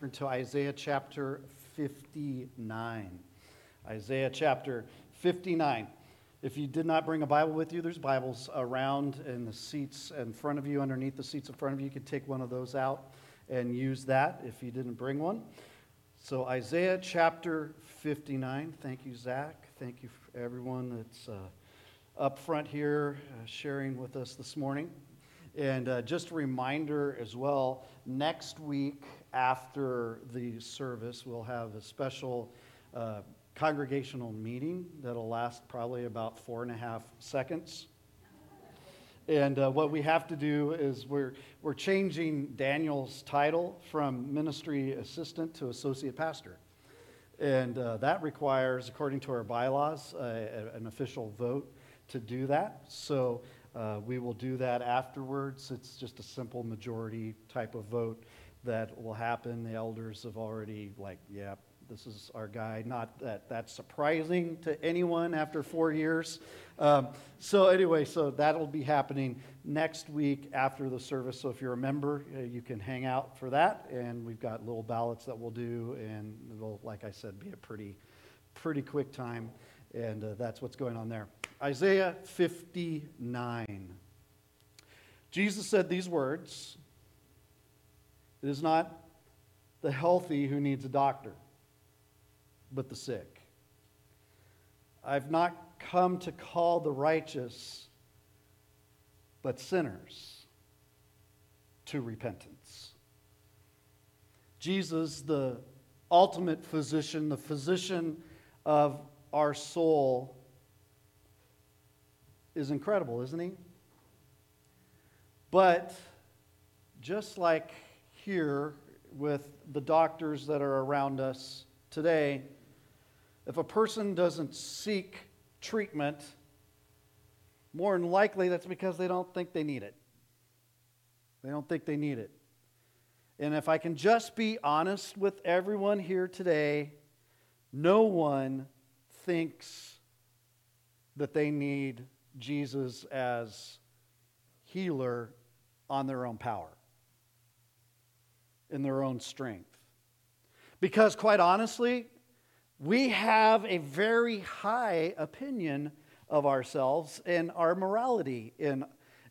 Turn to Isaiah chapter 59. Isaiah chapter 59. If you did not bring a Bible with you, there's Bibles around in the seats in front of you, underneath the seats in front of you. You can take one of those out and use that if you didn't bring one. So, Isaiah chapter 59. Thank you, Zach. Thank you for everyone that's uh, up front here uh, sharing with us this morning. And uh, just a reminder as well next week after the service, we'll have a special uh, congregational meeting that'll last probably about four and a half seconds. And uh, what we have to do is we're, we're changing Daniel's title from ministry assistant to associate pastor. And uh, that requires, according to our bylaws, an official vote to do that. So uh, we will do that afterwards. It's just a simple majority type of vote that will happen. The elders have already, like, yeah, this is our guy. Not that that's surprising to anyone after four years. Um, so, anyway, so that'll be happening next week after the service. So, if you're a member, uh, you can hang out for that. And we've got little ballots that we'll do. And it'll, like I said, be a pretty, pretty quick time. And uh, that's what's going on there. Isaiah 59. Jesus said these words It is not the healthy who needs a doctor, but the sick. I've not come to call the righteous, but sinners to repentance. Jesus, the ultimate physician, the physician of our soul, is incredible, isn't he? But just like here with the doctors that are around us today, if a person doesn't seek treatment, more than likely that's because they don't think they need it. They don't think they need it. And if I can just be honest with everyone here today, no one thinks that they need Jesus as healer on their own power, in their own strength. Because, quite honestly, we have a very high opinion of ourselves and our morality in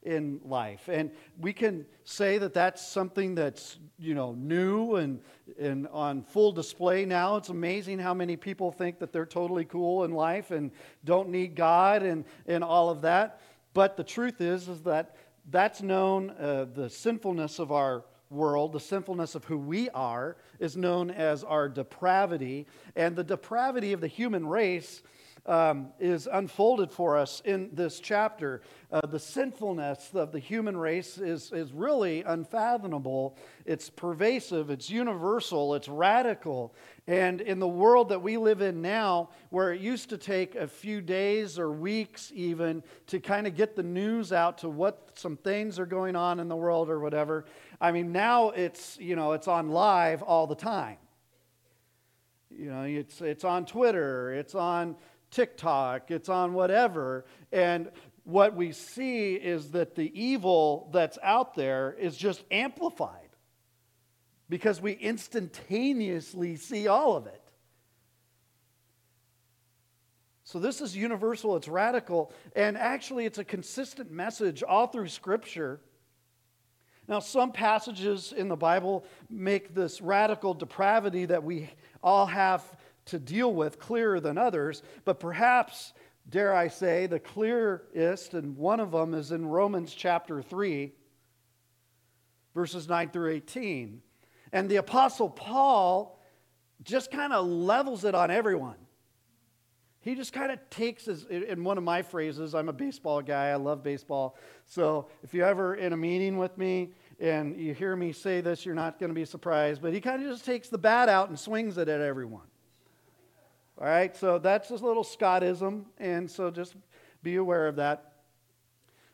in life. And we can say that that's something that's, you know, new and, and on full display now. It's amazing how many people think that they're totally cool in life and don't need God and, and all of that. But the truth is, is that that's known, uh, the sinfulness of our world, the sinfulness of who we are, is known as our depravity. And the depravity of the human race um, is unfolded for us in this chapter. Uh, the sinfulness of the human race is, is really unfathomable. It's pervasive, it's universal, it's radical. And in the world that we live in now, where it used to take a few days or weeks even to kind of get the news out to what some things are going on in the world or whatever, I mean, now it's, you know, it's on live all the time. You know, it's, it's on Twitter, it's on TikTok, it's on whatever. And what we see is that the evil that's out there is just amplified because we instantaneously see all of it. So, this is universal, it's radical, and actually, it's a consistent message all through Scripture. Now, some passages in the Bible make this radical depravity that we all have to deal with clearer than others, but perhaps, dare I say, the clearest, and one of them is in Romans chapter 3, verses 9 through 18. And the Apostle Paul just kind of levels it on everyone. He just kind of takes his, in one of my phrases, I'm a baseball guy, I love baseball. So if you're ever in a meeting with me and you hear me say this, you're not going to be surprised. But he kind of just takes the bat out and swings it at everyone. All right, so that's a little Scottism, and so just be aware of that.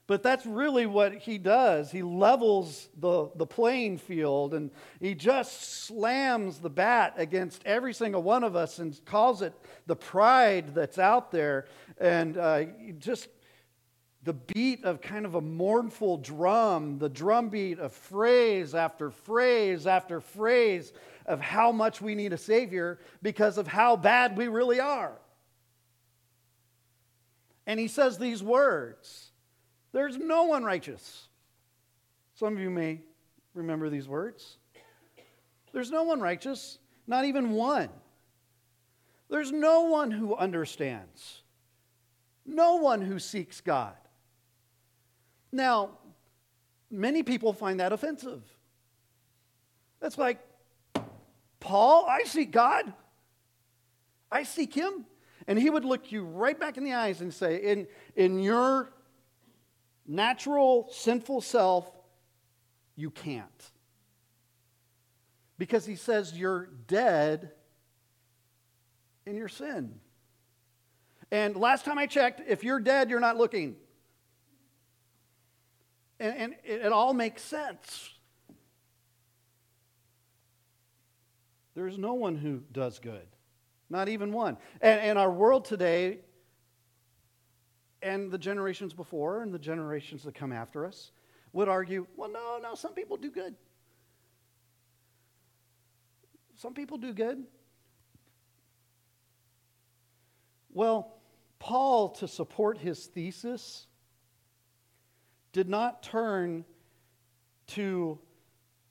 But that's really what he does. He levels the, the playing field and he just slams the bat against every single one of us and calls it the pride that's out there. And uh, just the beat of kind of a mournful drum, the drum beat of phrase after phrase after phrase of how much we need a Savior because of how bad we really are. And he says these words There's no one righteous. Some of you may remember these words. There's no one righteous, not even one. There's no one who understands, no one who seeks God. Now, many people find that offensive. That's like, Paul, I seek God. I seek him. And he would look you right back in the eyes and say, in, in your natural sinful self, you can't. Because he says you're dead in your sin. And last time I checked, if you're dead, you're not looking. And, and it, it all makes sense. There's no one who does good, not even one. And, and our world today, and the generations before, and the generations that come after us, would argue well, no, no, some people do good. Some people do good. Well, Paul, to support his thesis, did not turn to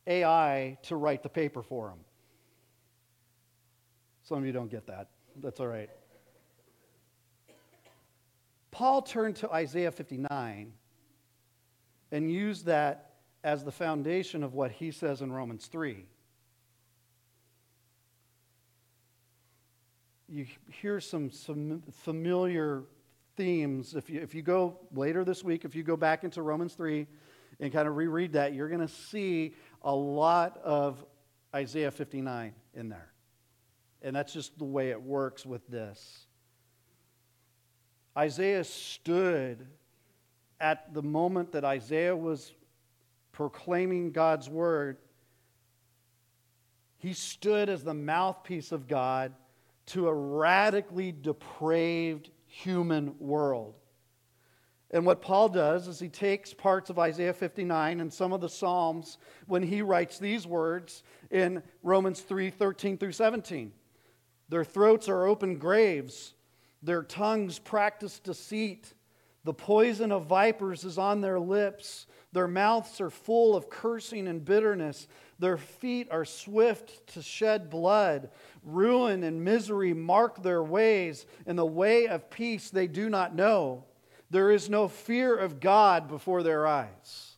AI to write the paper for him. Some of you don't get that. That's all right. Paul turned to Isaiah 59 and used that as the foundation of what he says in Romans 3. You hear some, some familiar themes. If you, if you go later this week, if you go back into Romans 3 and kind of reread that, you're going to see a lot of Isaiah 59 in there. And that's just the way it works with this. Isaiah stood at the moment that Isaiah was proclaiming God's word. He stood as the mouthpiece of God to a radically depraved human world. And what Paul does is he takes parts of Isaiah 59 and some of the Psalms when he writes these words in Romans 3 13 through 17. Their throats are open graves, their tongues practice deceit. The poison of vipers is on their lips. Their mouths are full of cursing and bitterness. Their feet are swift to shed blood. Ruin and misery mark their ways, and the way of peace they do not know. There is no fear of God before their eyes.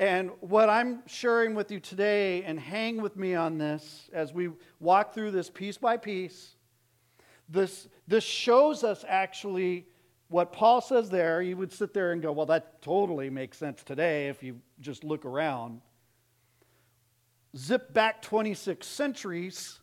And what I'm sharing with you today, and hang with me on this as we walk through this piece by piece, this, this shows us actually what Paul says there. You would sit there and go, well, that totally makes sense today if you just look around zip back 26 centuries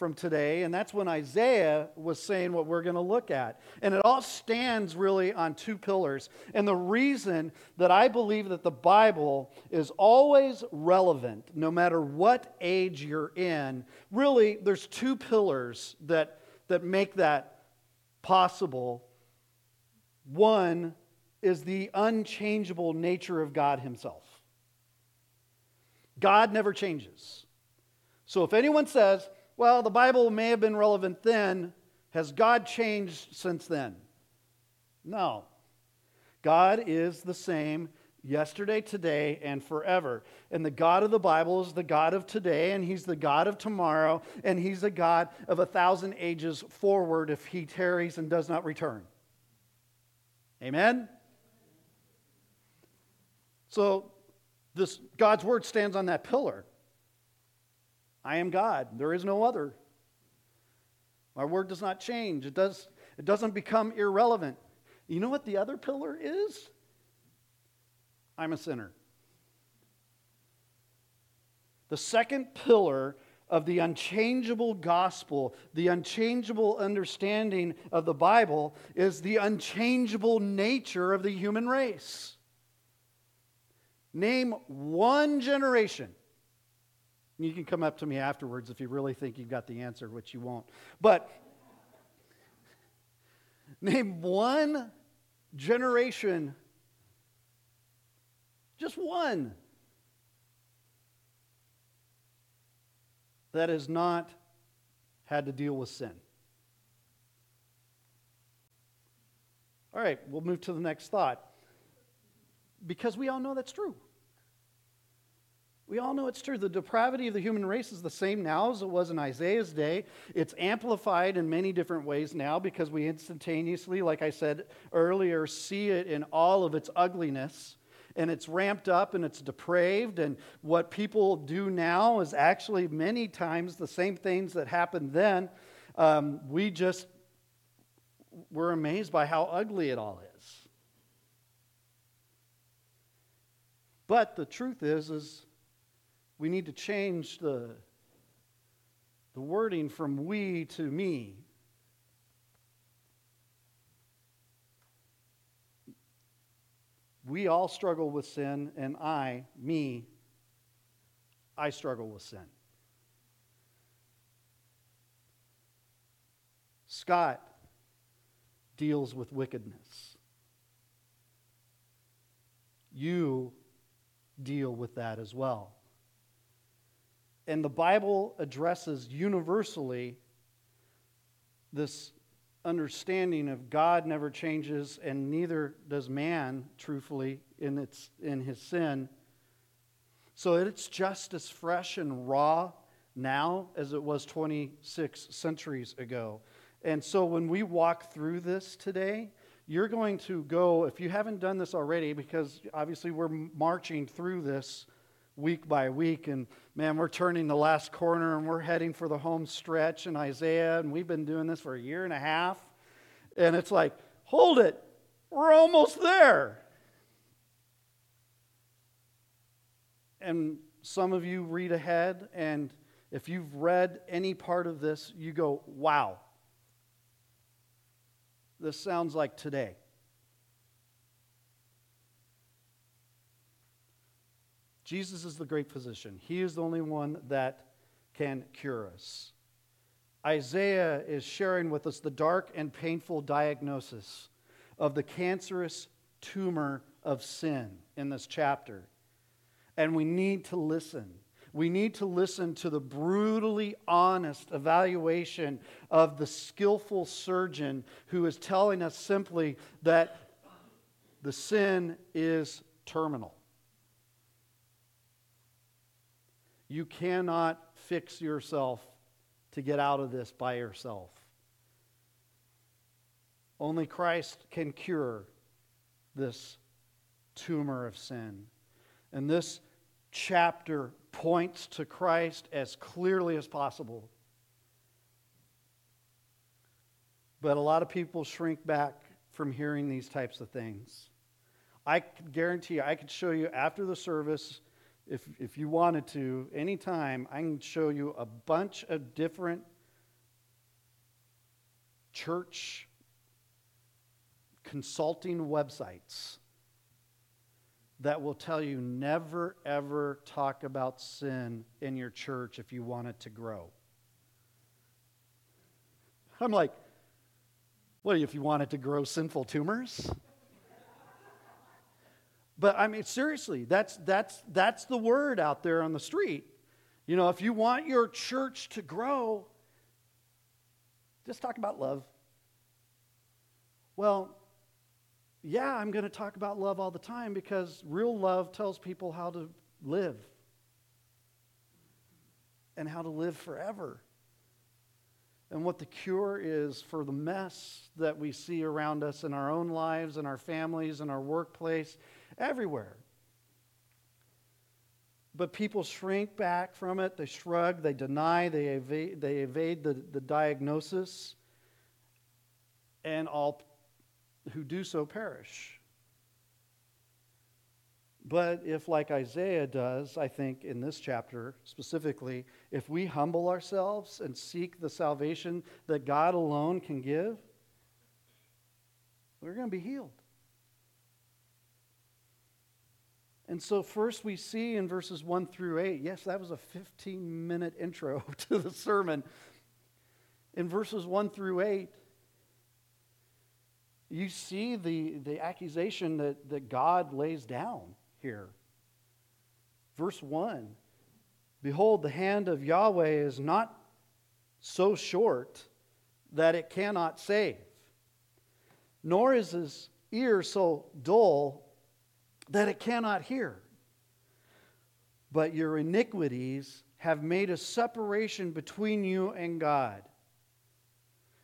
from today, and that's when Isaiah was saying what we're going to look at. And it all stands really on two pillars. And the reason that I believe that the Bible is always relevant, no matter what age you're in, really, there's two pillars that, that make that possible. One is the unchangeable nature of God Himself. God never changes. So if anyone says, well, the Bible may have been relevant then, has God changed since then? No. God is the same yesterday, today, and forever. And the God of the Bible is the God of today, and He's the God of tomorrow, and He's the God of a thousand ages forward if He tarries and does not return. Amen? So this God's word stands on that pillar. I am God. There is no other. My word does not change. It, does, it doesn't become irrelevant. You know what the other pillar is? I'm a sinner. The second pillar of the unchangeable gospel, the unchangeable understanding of the Bible, is the unchangeable nature of the human race. Name one generation. You can come up to me afterwards if you really think you've got the answer, which you won't. But Name one generation, just one, that has not had to deal with sin. All right, we'll move to the next thought. Because we all know that's true. We all know it's true. The depravity of the human race is the same now as it was in Isaiah's day. It's amplified in many different ways now because we instantaneously, like I said earlier, see it in all of its ugliness. And it's ramped up and it's depraved. And what people do now is actually many times the same things that happened then. Um, we just we're amazed by how ugly it all is. But the truth is, is we need to change the, the wording from we to me. We all struggle with sin, and I, me, I struggle with sin. Scott deals with wickedness. You deal with that as well. And the Bible addresses universally this understanding of God never changes and neither does man, truthfully, in, its, in his sin. So it's just as fresh and raw now as it was 26 centuries ago. And so when we walk through this today, you're going to go, if you haven't done this already, because obviously we're marching through this week by week, and man, we're turning the last corner and we're heading for the home stretch in Isaiah, and we've been doing this for a year and a half. And it's like, hold it, we're almost there. And some of you read ahead, and if you've read any part of this, you go, wow, this sounds like today. Jesus is the great physician. He is the only one that can cure us. Isaiah is sharing with us the dark and painful diagnosis of the cancerous tumor of sin in this chapter. And we need to listen we need to listen to the brutally honest evaluation of the skillful surgeon who is telling us simply that the sin is terminal. You cannot fix yourself to get out of this by yourself. Only Christ can cure this tumor of sin. And this chapter points to Christ as clearly as possible. But a lot of people shrink back from hearing these types of things. I guarantee you, I could show you after the service, if, if you wanted to, anytime, I can show you a bunch of different church consulting websites that will tell you never, ever talk about sin in your church if you want it to grow. I'm like, what if you want it to grow sinful tumors? But I mean, seriously, that's, that's, that's the word out there on the street. You know, if you want your church to grow, just talk about love. Well, yeah, I'm going to talk about love all the time because real love tells people how to live and how to live forever. And what the cure is for the mess that we see around us in our own lives, in our families, in our workplace, everywhere. But people shrink back from it, they shrug, they deny, they evade, they evade the, the diagnosis, and all who do so perish. But if, like Isaiah does, I think in this chapter specifically, if we humble ourselves and seek the salvation that God alone can give, we're going to be healed. And so, first we see in verses 1 through 8, yes, that was a 15 minute intro to the sermon. In verses 1 through 8, You see the, the accusation that, that God lays down here. Verse 1 Behold, the hand of Yahweh is not so short that it cannot save, nor is his ear so dull that it cannot hear. But your iniquities have made a separation between you and God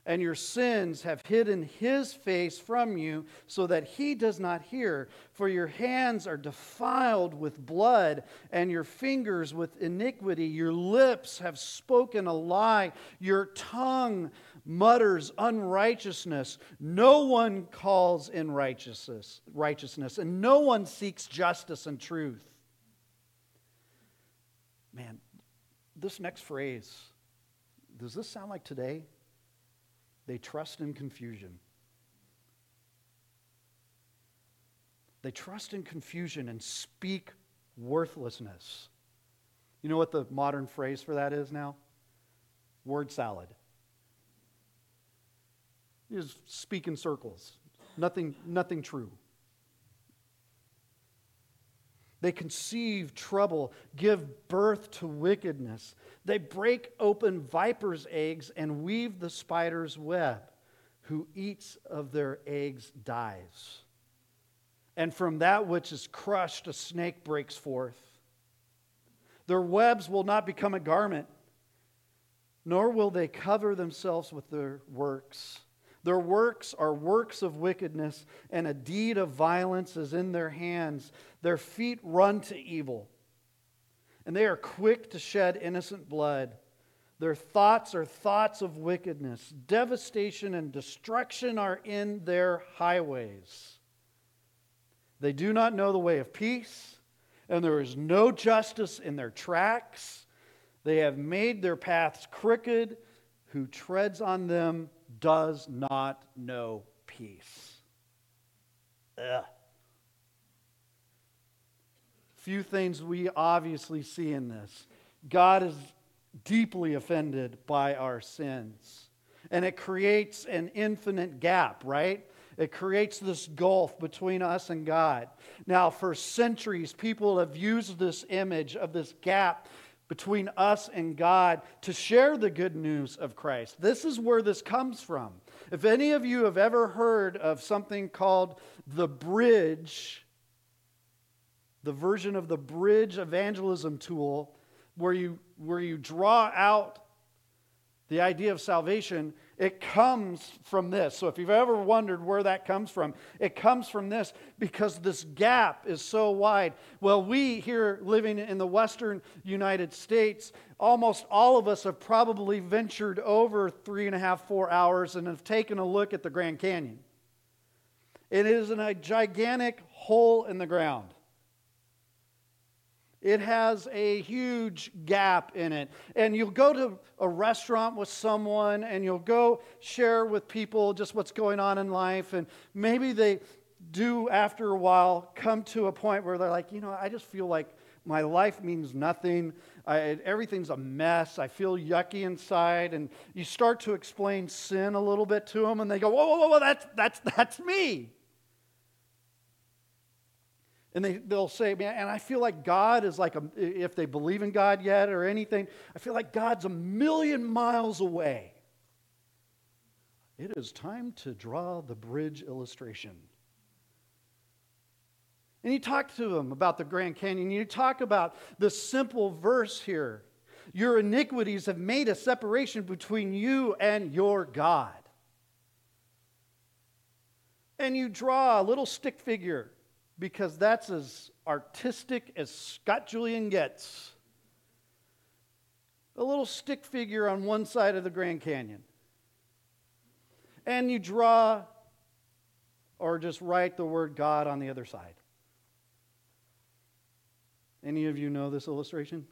and your sins have hidden his face from you so that he does not hear. For your hands are defiled with blood, and your fingers with iniquity. Your lips have spoken a lie. Your tongue mutters unrighteousness. No one calls in righteousness, righteousness, and no one seeks justice and truth. Man, this next phrase, does this sound like today? They trust in confusion. They trust in confusion and speak worthlessness. You know what the modern phrase for that is now? Word salad. You just speak in circles. Nothing, nothing true. They conceive trouble, give birth to wickedness. They break open viper's eggs and weave the spider's web. Who eats of their eggs dies. And from that which is crushed, a snake breaks forth. Their webs will not become a garment, nor will they cover themselves with their works. Their works are works of wickedness, and a deed of violence is in their hands. Their feet run to evil, and they are quick to shed innocent blood. Their thoughts are thoughts of wickedness. Devastation and destruction are in their highways. They do not know the way of peace, and there is no justice in their tracks. They have made their paths crooked. Who treads on them does not know peace. Ugh. Few things we obviously see in this. God is deeply offended by our sins. And it creates an infinite gap, right? It creates this gulf between us and God. Now, for centuries, people have used this image of this gap between us and God to share the good news of Christ. This is where this comes from. If any of you have ever heard of something called the bridge, the version of the bridge evangelism tool, where you, where you draw out the idea of salvation, it comes from this. So if you've ever wondered where that comes from, it comes from this because this gap is so wide. Well, we here living in the western United States, almost all of us have probably ventured over three and a half, four hours and have taken a look at the Grand Canyon. It is in a gigantic hole in the ground. It has a huge gap in it. And you'll go to a restaurant with someone and you'll go share with people just what's going on in life. And maybe they do, after a while, come to a point where they're like, you know, I just feel like my life means nothing. I, everything's a mess. I feel yucky inside. And you start to explain sin a little bit to them, and they go, whoa, whoa, whoa, that's, that's, that's me. And they, they'll say, man, and I feel like God is like, a, if they believe in God yet or anything, I feel like God's a million miles away. It is time to draw the bridge illustration. And you talk to them about the Grand Canyon. You talk about the simple verse here. Your iniquities have made a separation between you and your God. And you draw a little stick figure because that's as artistic as Scott Julian gets. A little stick figure on one side of the Grand Canyon. And you draw or just write the word God on the other side. Any of you know this illustration?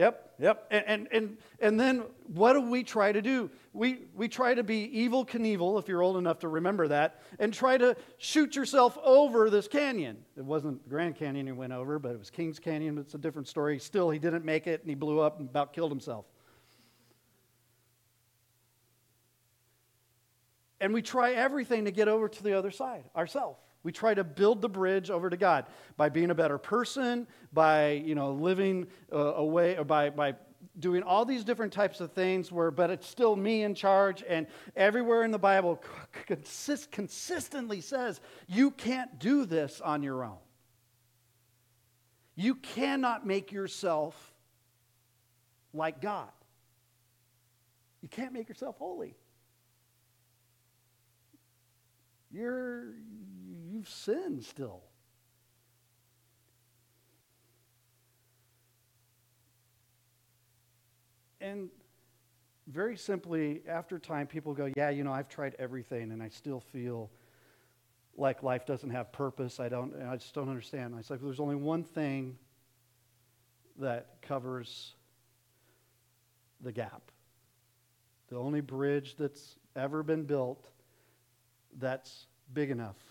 Yep, yep. And, and, and, and then what do we try to do? We, we try to be Evel Knievel, if you're old enough to remember that, and try to shoot yourself over this canyon. It wasn't Grand Canyon he went over, but it was Kings Canyon. But it's a different story. Still, he didn't make it, and he blew up and about killed himself. And we try everything to get over to the other side ourselves. We try to build the bridge over to God by being a better person, by you know living uh, away, or by by doing all these different types of things. Where, but it's still me in charge. And everywhere in the Bible, consist, consistently says you can't do this on your own. You cannot make yourself like God. You can't make yourself holy. You're, you've sinned still. And very simply, after time, people go, Yeah, you know, I've tried everything and I still feel like life doesn't have purpose. I, don't, I just don't understand. I said, There's only one thing that covers the gap. The only bridge that's ever been built that's big enough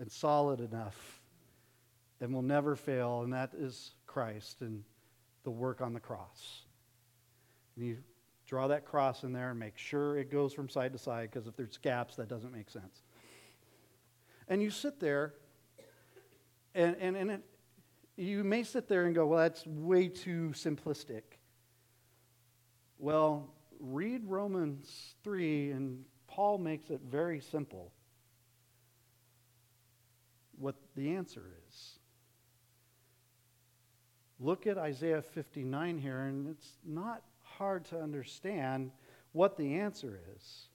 and solid enough and will never fail, and that is Christ and the work on the cross. And you draw that cross in there and make sure it goes from side to side because if there's gaps, that doesn't make sense. And you sit there, and, and, and it, you may sit there and go, well, that's way too simplistic. Well, read Romans 3 and Paul makes it very simple what the answer is. Look at Isaiah 59 here, and it's not hard to understand what the answer is.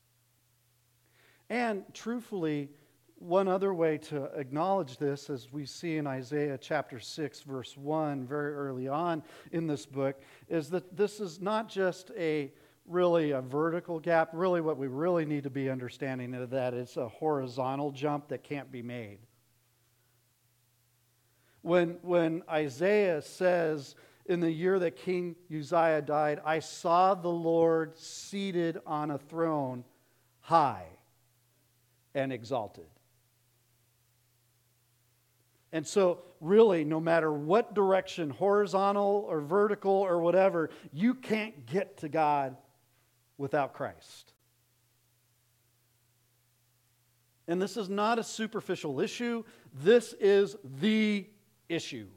And truthfully, one other way to acknowledge this, as we see in Isaiah chapter 6, verse 1, very early on in this book, is that this is not just a really a vertical gap. Really, what we really need to be understanding of it's a horizontal jump that can't be made. When, when Isaiah says, in the year that King Uzziah died, I saw the Lord seated on a throne, high and exalted. And so, really, no matter what direction, horizontal or vertical or whatever, you can't get to God without Christ. And this is not a superficial issue, this is the issue.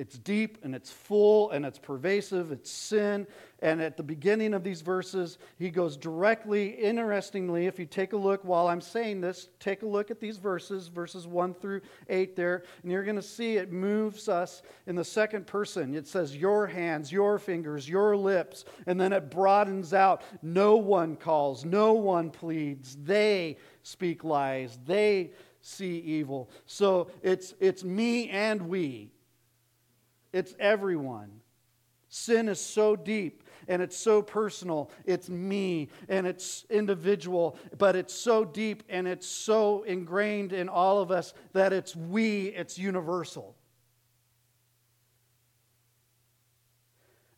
It's deep and it's full and it's pervasive. It's sin. And at the beginning of these verses, he goes directly, interestingly, if you take a look while I'm saying this, take a look at these verses, verses 1 through 8 there, and you're going to see it moves us in the second person. It says, Your hands, your fingers, your lips. And then it broadens out. No one calls, no one pleads. They speak lies, they see evil. So it's, it's me and we it's everyone. Sin is so deep and it's so personal. It's me and it's individual, but it's so deep and it's so ingrained in all of us that it's we, it's universal.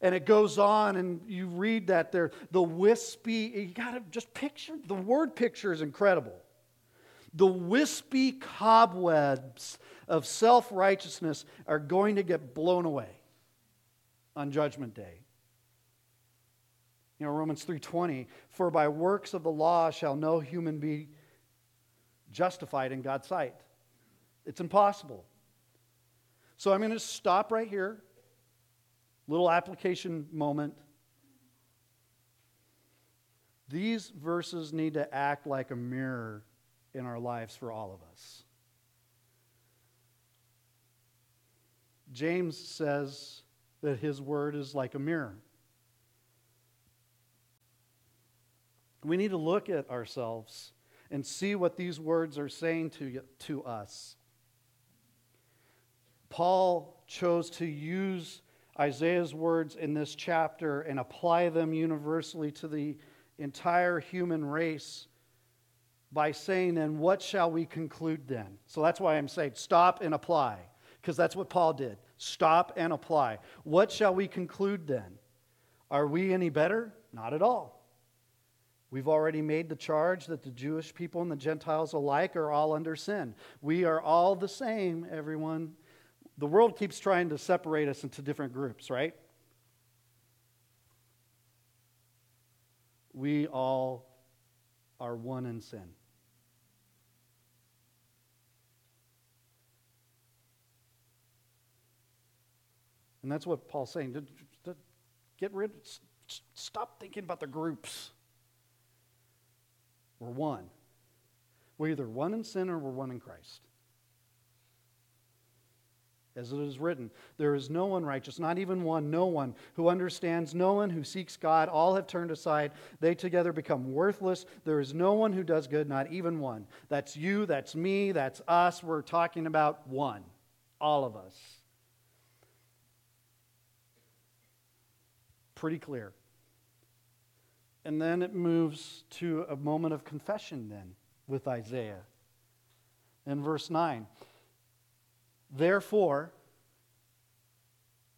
And it goes on, and you read that there, the wispy, you got to just picture, the word picture is incredible. The wispy cobwebs of self righteousness are going to get blown away on Judgment Day. You know, Romans 3:20, for by works of the law shall no human be justified in God's sight. It's impossible. So I'm going to stop right here. Little application moment. These verses need to act like a mirror in our lives for all of us. James says that his word is like a mirror. We need to look at ourselves and see what these words are saying to, to us. Paul chose to use Isaiah's words in this chapter and apply them universally to the entire human race by saying, then, what shall we conclude then? So that's why I'm saying stop and apply because that's what Paul did. Stop and apply. What shall we conclude then? Are we any better? Not at all. We've already made the charge that the Jewish people and the Gentiles alike are all under sin. We are all the same, everyone. The world keeps trying to separate us into different groups, right? We all are one in sin. And that's what Paul's saying. Get rid, stop thinking about the groups. We're one. We're either one in sin or we're one in Christ. As it is written, there is no one righteous, not even one, no one who understands, no one who seeks God. All have turned aside. They together become worthless. There is no one who does good, not even one. That's you, that's me, that's us. We're talking about one. All of us. Pretty clear. And then it moves to a moment of confession, then, with Isaiah. In verse 9, therefore,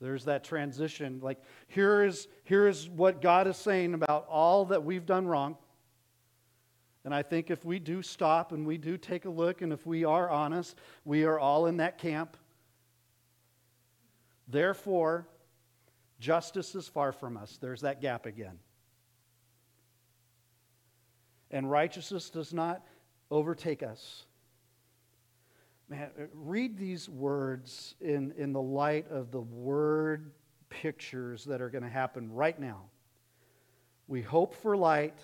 there's that transition. Like, here is, here is what God is saying about all that we've done wrong. And I think if we do stop and we do take a look, and if we are honest, we are all in that camp. Therefore, justice is far from us. There's that gap again and righteousness does not overtake us. Man, read these words in, in the light of the word pictures that are going to happen right now. We hope for light,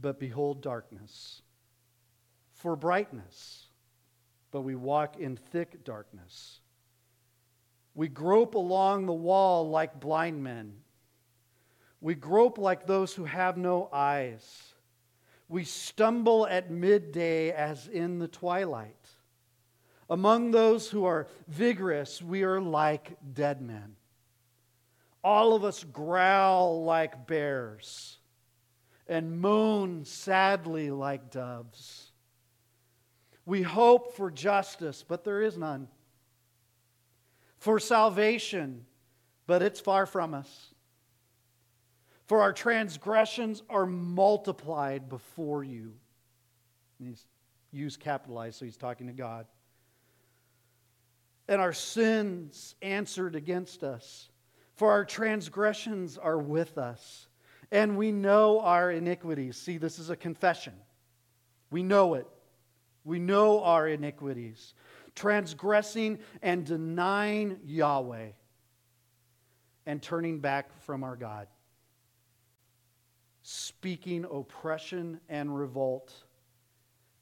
but behold darkness. For brightness, but we walk in thick darkness. We grope along the wall like blind men. We grope like those who have no eyes. We stumble at midday as in the twilight. Among those who are vigorous, we are like dead men. All of us growl like bears and moan sadly like doves. We hope for justice, but there is none. For salvation, but it's far from us. For our transgressions are multiplied before you. And he's used capitalized, so he's talking to God. And our sins answered against us. For our transgressions are with us. And we know our iniquities. See, this is a confession. We know it. We know our iniquities. Transgressing and denying Yahweh and turning back from our God speaking oppression and revolt,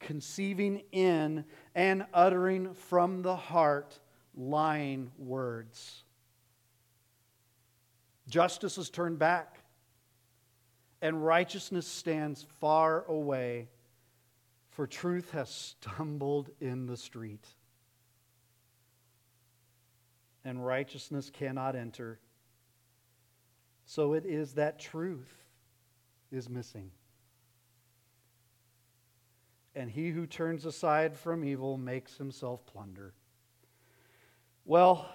conceiving in and uttering from the heart lying words. Justice is turned back, and righteousness stands far away, for truth has stumbled in the street, and righteousness cannot enter. So it is that truth is missing. And he who turns aside from evil makes himself plunder. Well,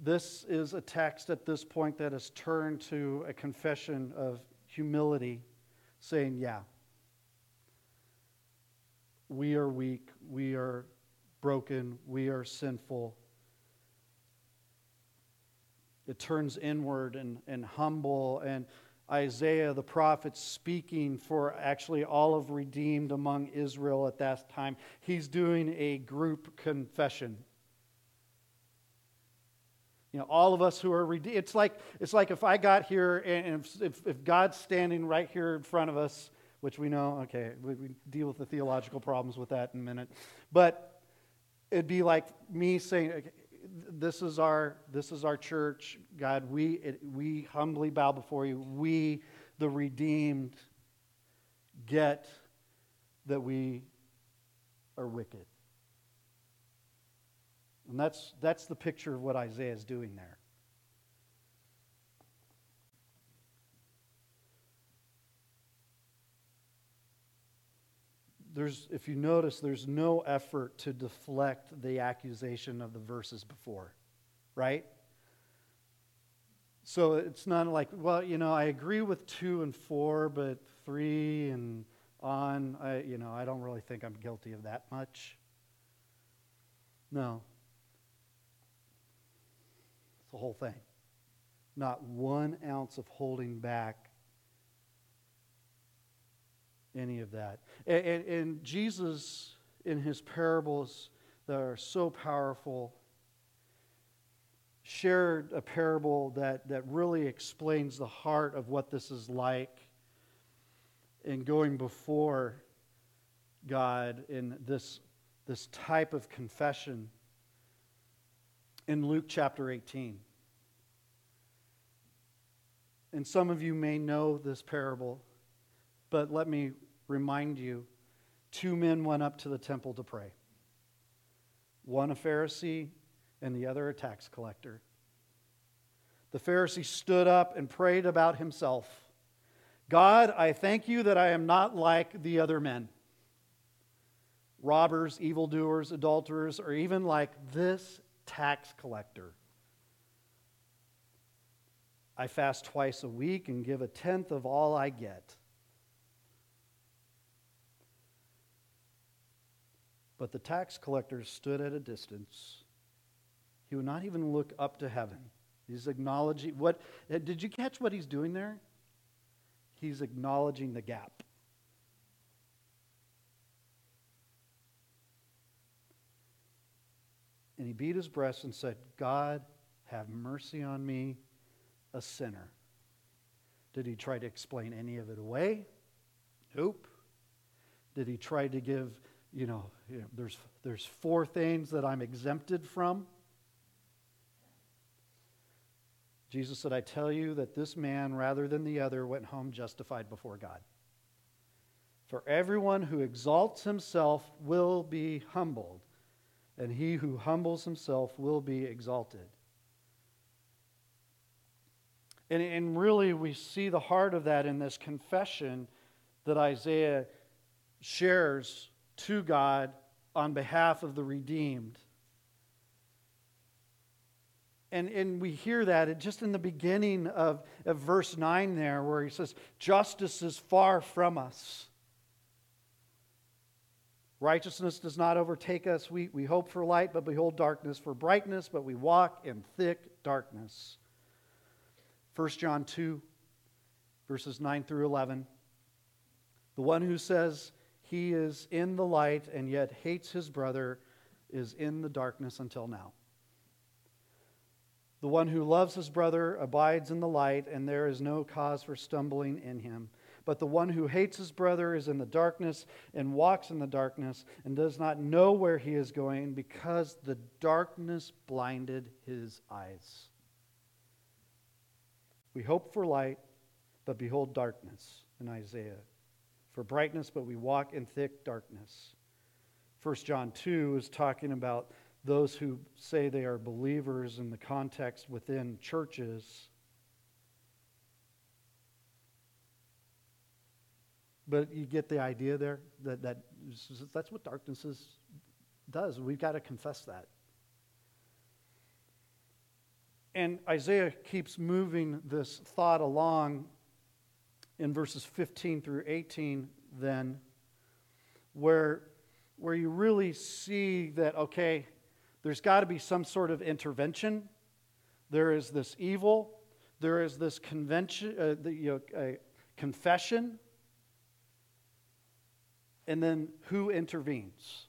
this is a text at this point that has turned to a confession of humility, saying, Yeah, we are weak, we are broken, we are sinful. It turns inward and, and humble and Isaiah the prophet speaking for actually all of redeemed among Israel at that time. He's doing a group confession. You know, all of us who are redeemed. It's like, it's like if I got here and if, if, God's standing right here in front of us, which we know, okay, we, we deal with the theological problems with that in a minute. But it'd be like me saying, this is our this is our church. God we it, we humbly bow before you. We the redeemed get that we are wicked. And that's that's the picture of what isaiah is doing there there's, if you notice, there's no effort to deflect the accusation of the verses before, right? So it's not like, well, you know, I agree with two and four, but three and on, I, you know, I don't really think I'm guilty of that much. No. It's the whole thing. Not one ounce of holding back any of that. And, and, and Jesus, in his parables that are so powerful, shared a parable that, that really explains the heart of what this is like in going before God in this, this type of confession in Luke chapter 18. And some of you may know this parable, but let me remind you two men went up to the temple to pray one a Pharisee and the other a tax collector. The Pharisee stood up and prayed about himself God, I thank you that I am not like the other men robbers, evildoers, adulterers, or even like this tax collector. I fast twice a week and give a tenth of all I get. But the tax collector stood at a distance. He would not even look up to heaven. He's acknowledging what uh, did you catch what he's doing there? He's acknowledging the gap. And he beat his breast and said, God, have mercy on me, a sinner. Did he try to explain any of it away? Nope. Did he try to give, you know, there's, there's four things that I'm exempted from? Jesus said, I tell you that this man, rather than the other, went home justified before God. For everyone who exalts himself will be humbled and he who humbles himself will be exalted. And, and really, we see the heart of that in this confession that Isaiah shares to God on behalf of the redeemed. And, and we hear that just in the beginning of, of verse 9 there, where he says, Justice is far from us. Righteousness does not overtake us. We, we hope for light, but behold darkness, for brightness, but we walk in thick darkness. 1 John 2, verses 9 through 11. The one who says he is in the light and yet hates his brother is in the darkness until now. The one who loves his brother abides in the light, and there is no cause for stumbling in him. But the one who hates his brother is in the darkness and walks in the darkness and does not know where he is going because the darkness blinded his eyes. We hope for light, but behold darkness in Isaiah. For brightness, but we walk in thick darkness. 1 John 2 is talking about those who say they are believers in the context within churches But you get the idea there that, that that's what darkness is, does. We've got to confess that. And Isaiah keeps moving this thought along in verses 15 through 18, then, where, where you really see that, okay, there's got to be some sort of intervention. There is this evil, there is this convention, uh, the, you know, confession and then who intervenes?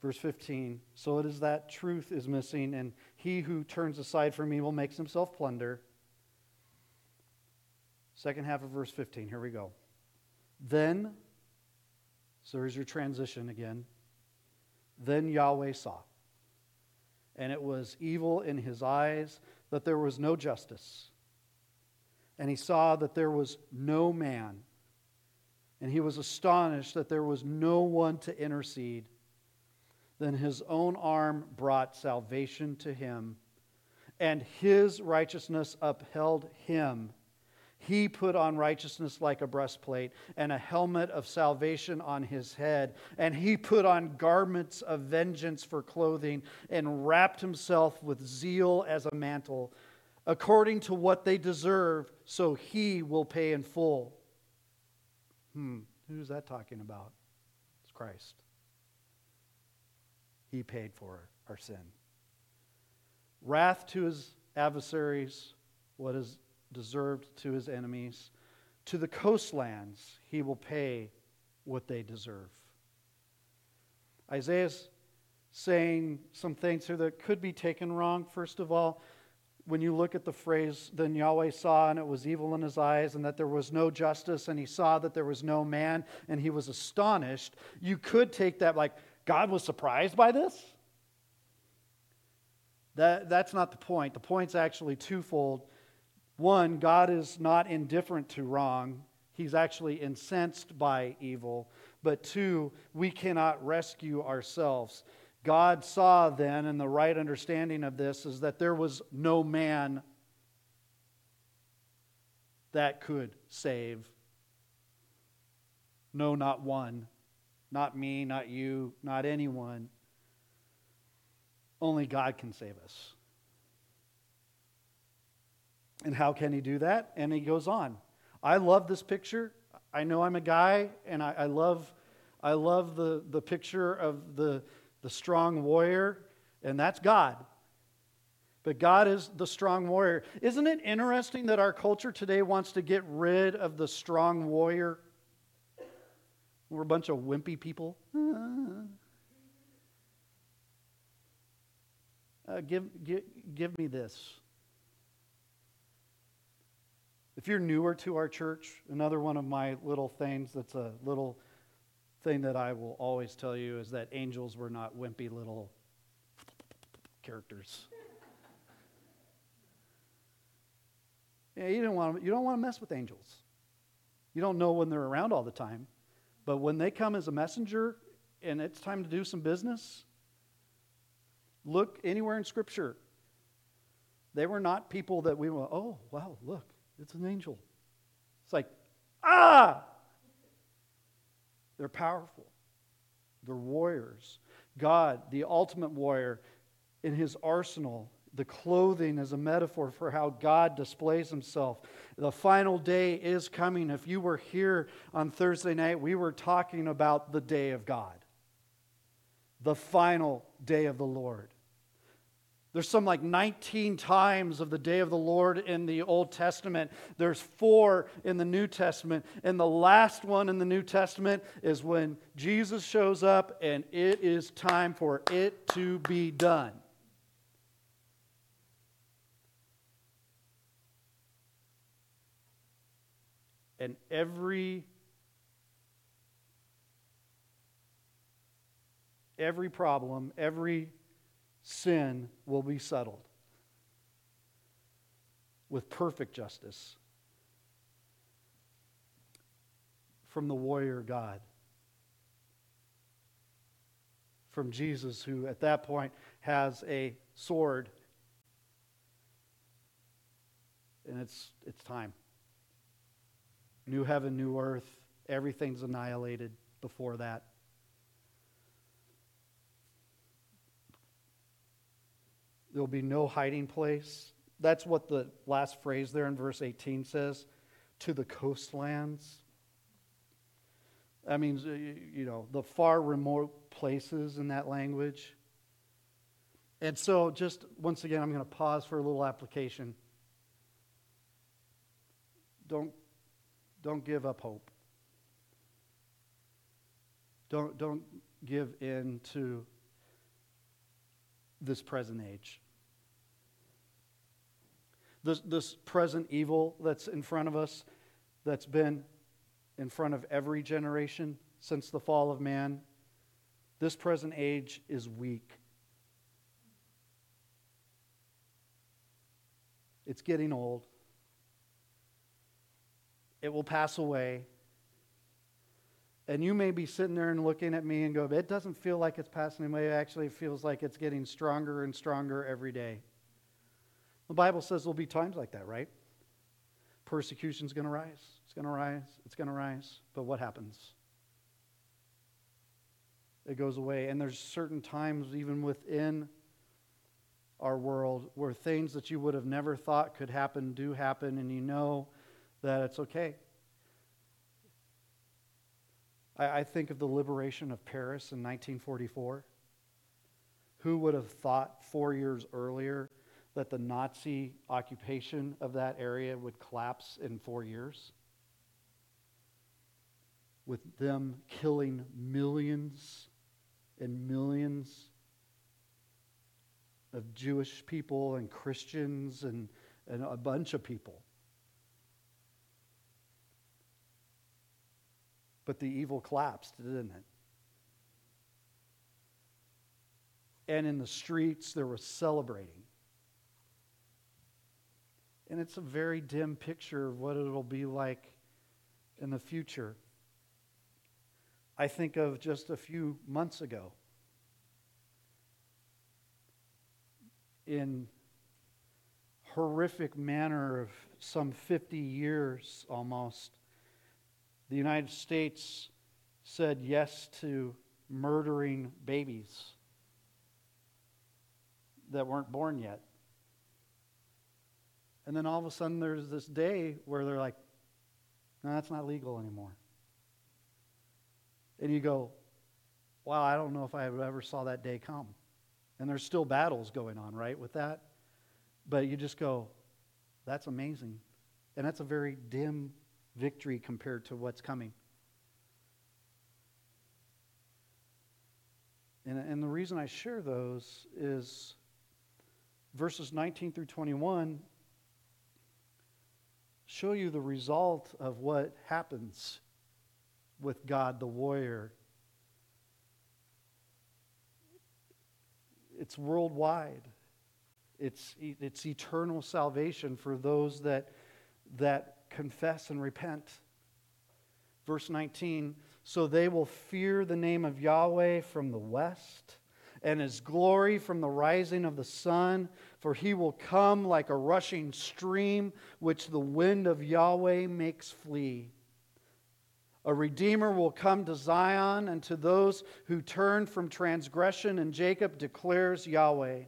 Verse 15 So it is that truth is missing, and he who turns aside from evil makes himself plunder. Second half of verse 15, here we go. Then, so here's your transition again. Then Yahweh saw, and it was evil in his eyes that there was no justice. And he saw that there was no man and he was astonished that there was no one to intercede. Then his own arm brought salvation to him, and his righteousness upheld him. He put on righteousness like a breastplate, and a helmet of salvation on his head. And he put on garments of vengeance for clothing, and wrapped himself with zeal as a mantle. According to what they deserve, so he will pay in full. Hmm, who's that talking about? It's Christ. He paid for our sin. Wrath to his adversaries, what is deserved to his enemies, To the coastlands, he will pay what they deserve. Isaiah's saying some things here that could be taken wrong. First of all, when you look at the phrase, then Yahweh saw and it was evil in his eyes, and that there was no justice, and he saw that there was no man, and he was astonished, you could take that like God was surprised by this. That, that's not the point. The point's actually twofold. One, God is not indifferent to wrong, He's actually incensed by evil. But two, we cannot rescue ourselves. God saw then, and the right understanding of this is that there was no man that could save. No, not one. Not me, not you, not anyone. Only God can save us. And how can he do that? And he goes on. I love this picture. I know I'm a guy, and I, I love, I love the, the picture of the, the strong warrior, and that's God. But God is the strong warrior. Isn't it interesting that our culture today wants to get rid of the strong warrior? We're a bunch of wimpy people. Uh, give, give, give me this. If you're newer to our church, another one of my little things that's a little thing that I will always tell you is that angels were not wimpy little characters. Yeah, you don't want to, you don't want to mess with angels. You don't know when they're around all the time, but when they come as a messenger and it's time to do some business, look anywhere in Scripture. They were not people that we went, oh, wow, look, it's an angel. It's like, ah! They're powerful, they're warriors. God, the ultimate warrior, in his arsenal, the clothing is a metaphor for how God displays himself. The final day is coming. If you were here on Thursday night, we were talking about the day of God, the final day of the Lord. There's some like 19 times of the day of the Lord in the Old Testament. There's four in the New Testament. And the last one in the New Testament is when Jesus shows up and it is time for it to be done. And every every problem, every sin will be settled with perfect justice from the warrior God. From Jesus, who at that point has a sword. And it's, it's time. New heaven, new earth. Everything's annihilated before that. There'll be no hiding place. That's what the last phrase there in verse 18 says to the coastlands. That means, uh, you know, the far remote places in that language. And so, just once again, I'm going to pause for a little application. Don't, don't give up hope. Don't, don't give in to this present age. This, this present evil that's in front of us, that's been in front of every generation since the fall of man, this present age is weak. It's getting old. It will pass away. And you may be sitting there and looking at me and go, it doesn't feel like it's passing away. Actually, It actually feels like it's getting stronger and stronger every day. The Bible says there'll be times like that, right? Persecution's going to rise. It's going to rise. It's going to rise. But what happens? It goes away. And there's certain times, even within our world, where things that you would have never thought could happen do happen, and you know that it's okay. I, I think of the liberation of Paris in 1944. Who would have thought four years earlier that the Nazi occupation of that area would collapse in four years? with them killing millions and millions of Jewish people and Christians and, and a bunch of people. But the evil collapsed, didn't it? And in the streets, there was celebrating. And it's a very dim picture of what it'll be like in the future. I think of just a few months ago in horrific manner of some 50 years almost, the United States said yes to murdering babies that weren't born yet. And then all of a sudden, there's this day where they're like, no, that's not legal anymore. And you go, wow, I don't know if I ever saw that day come. And there's still battles going on, right, with that? But you just go, that's amazing. And that's a very dim victory compared to what's coming. And, and the reason I share those is verses 19 through 21 show you the result of what happens with God the warrior. It's worldwide. It's, it's eternal salvation for those that, that confess and repent. Verse 19 So they will fear the name of Yahweh from the west and his glory from the rising of the sun, for he will come like a rushing stream, which the wind of Yahweh makes flee. A redeemer will come to Zion, and to those who turn from transgression, and Jacob declares Yahweh.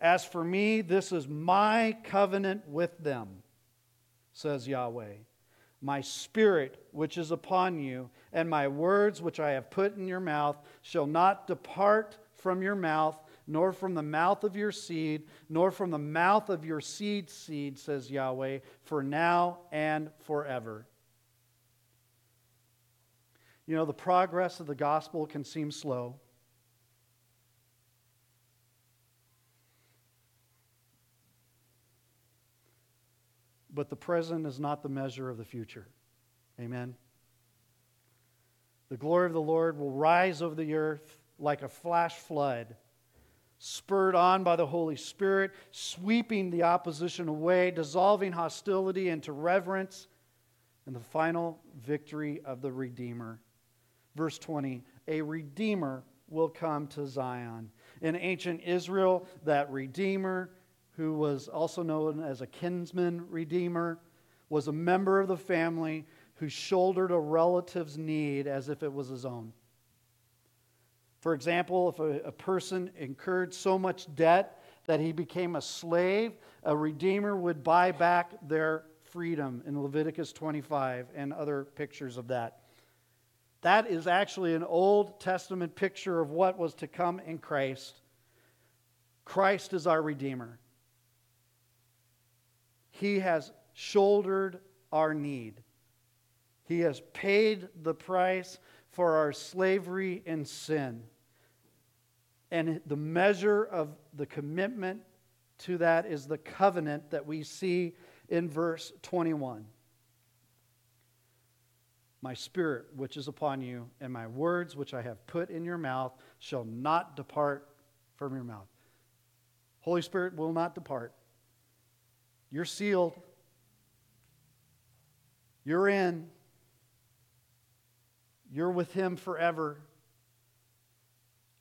As for me, this is my covenant with them, says Yahweh. My spirit, which is upon you, and my words, which I have put in your mouth, shall not depart from your mouth, nor from the mouth of your seed, nor from the mouth of your seed seed, says Yahweh, for now and forever. You know, the progress of the gospel can seem slow. But the present is not the measure of the future. Amen. The glory of the Lord will rise over the earth like a flash flood, spurred on by the Holy Spirit, sweeping the opposition away, dissolving hostility into reverence, and the final victory of the Redeemer. Verse 20 A Redeemer will come to Zion. In ancient Israel, that Redeemer, who was also known as a kinsman Redeemer, was a member of the family who shouldered a relative's need as if it was his own. For example, if a, a person incurred so much debt that he became a slave, a redeemer would buy back their freedom in Leviticus 25 and other pictures of that. That is actually an Old Testament picture of what was to come in Christ. Christ is our Redeemer. He has shouldered our need. He has paid the price for our slavery and sin. And the measure of the commitment to that is the covenant that we see in verse 21. My spirit, which is upon you, and my words, which I have put in your mouth, shall not depart from your mouth. Holy Spirit will not depart. You're sealed. You're in. You're with Him forever.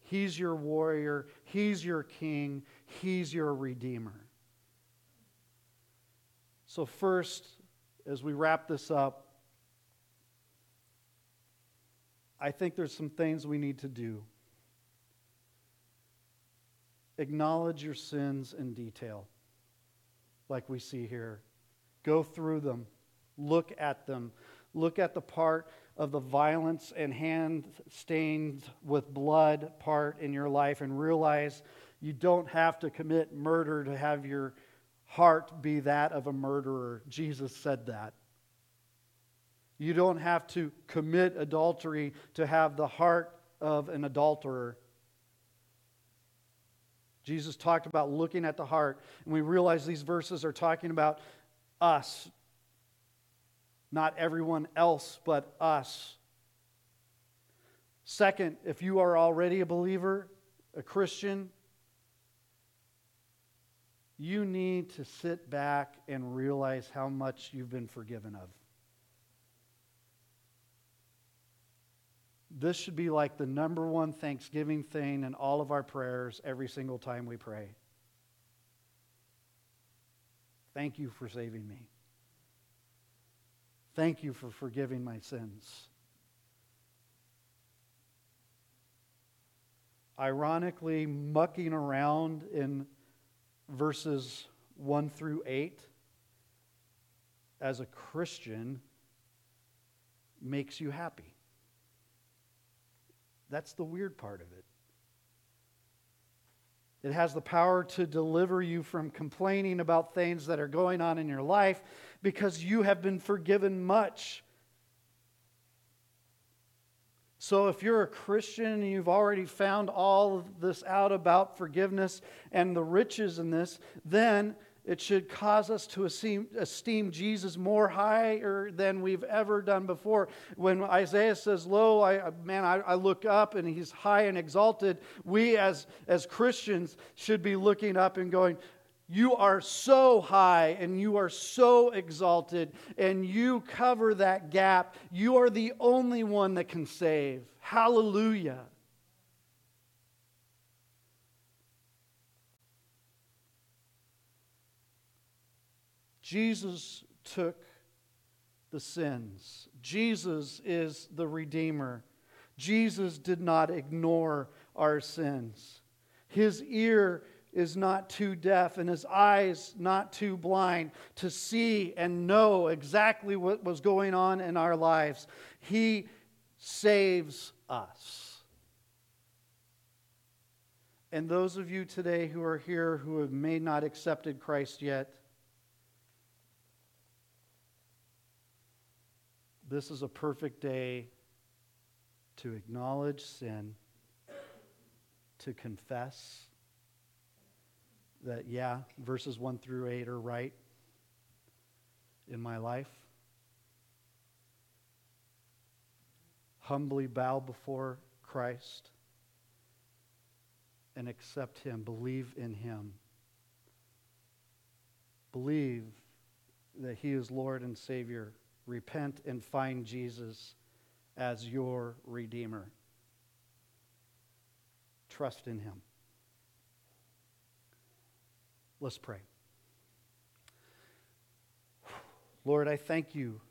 He's your warrior, He's your king, He's your redeemer. So, first, as we wrap this up, I think there's some things we need to do. Acknowledge your sins in detail, like we see here. Go through them, look at them, look at the part of the violence and hand stained with blood part in your life and realize you don't have to commit murder to have your heart be that of a murderer. Jesus said that. You don't have to commit adultery to have the heart of an adulterer. Jesus talked about looking at the heart, and we realize these verses are talking about us, not everyone else, but us. Second, if you are already a believer, a Christian, you need to sit back and realize how much you've been forgiven of. This should be like the number one Thanksgiving thing in all of our prayers every single time we pray. Thank you for saving me. Thank you for forgiving my sins. Ironically, mucking around in verses 1 through 8 as a Christian makes you happy. That's the weird part of it. It has the power to deliver you from complaining about things that are going on in your life because you have been forgiven much. So, if you're a Christian and you've already found all of this out about forgiveness and the riches in this, then it should cause us to esteem, esteem, Jesus more higher than we've ever done before. When Isaiah says, Lo, I, man, I, I look up and he's high and exalted, we as, as Christians should be looking up and going, you are so high and you are so exalted, and you cover that gap. You are the only one that can save. Hallelujah. Jesus took the sins. Jesus is the Redeemer. Jesus did not ignore our sins. His ear is not too deaf and his eyes not too blind to see and know exactly what was going on in our lives. He saves us. And those of you today who are here who have may not accepted Christ yet, This is a perfect day to acknowledge sin, to confess that, yeah, verses 1 through 8 are right in my life. Humbly bow before Christ and accept Him, believe in Him. Believe that He is Lord and Savior repent and find Jesus as your Redeemer. Trust in Him. Let's pray. Lord, I thank you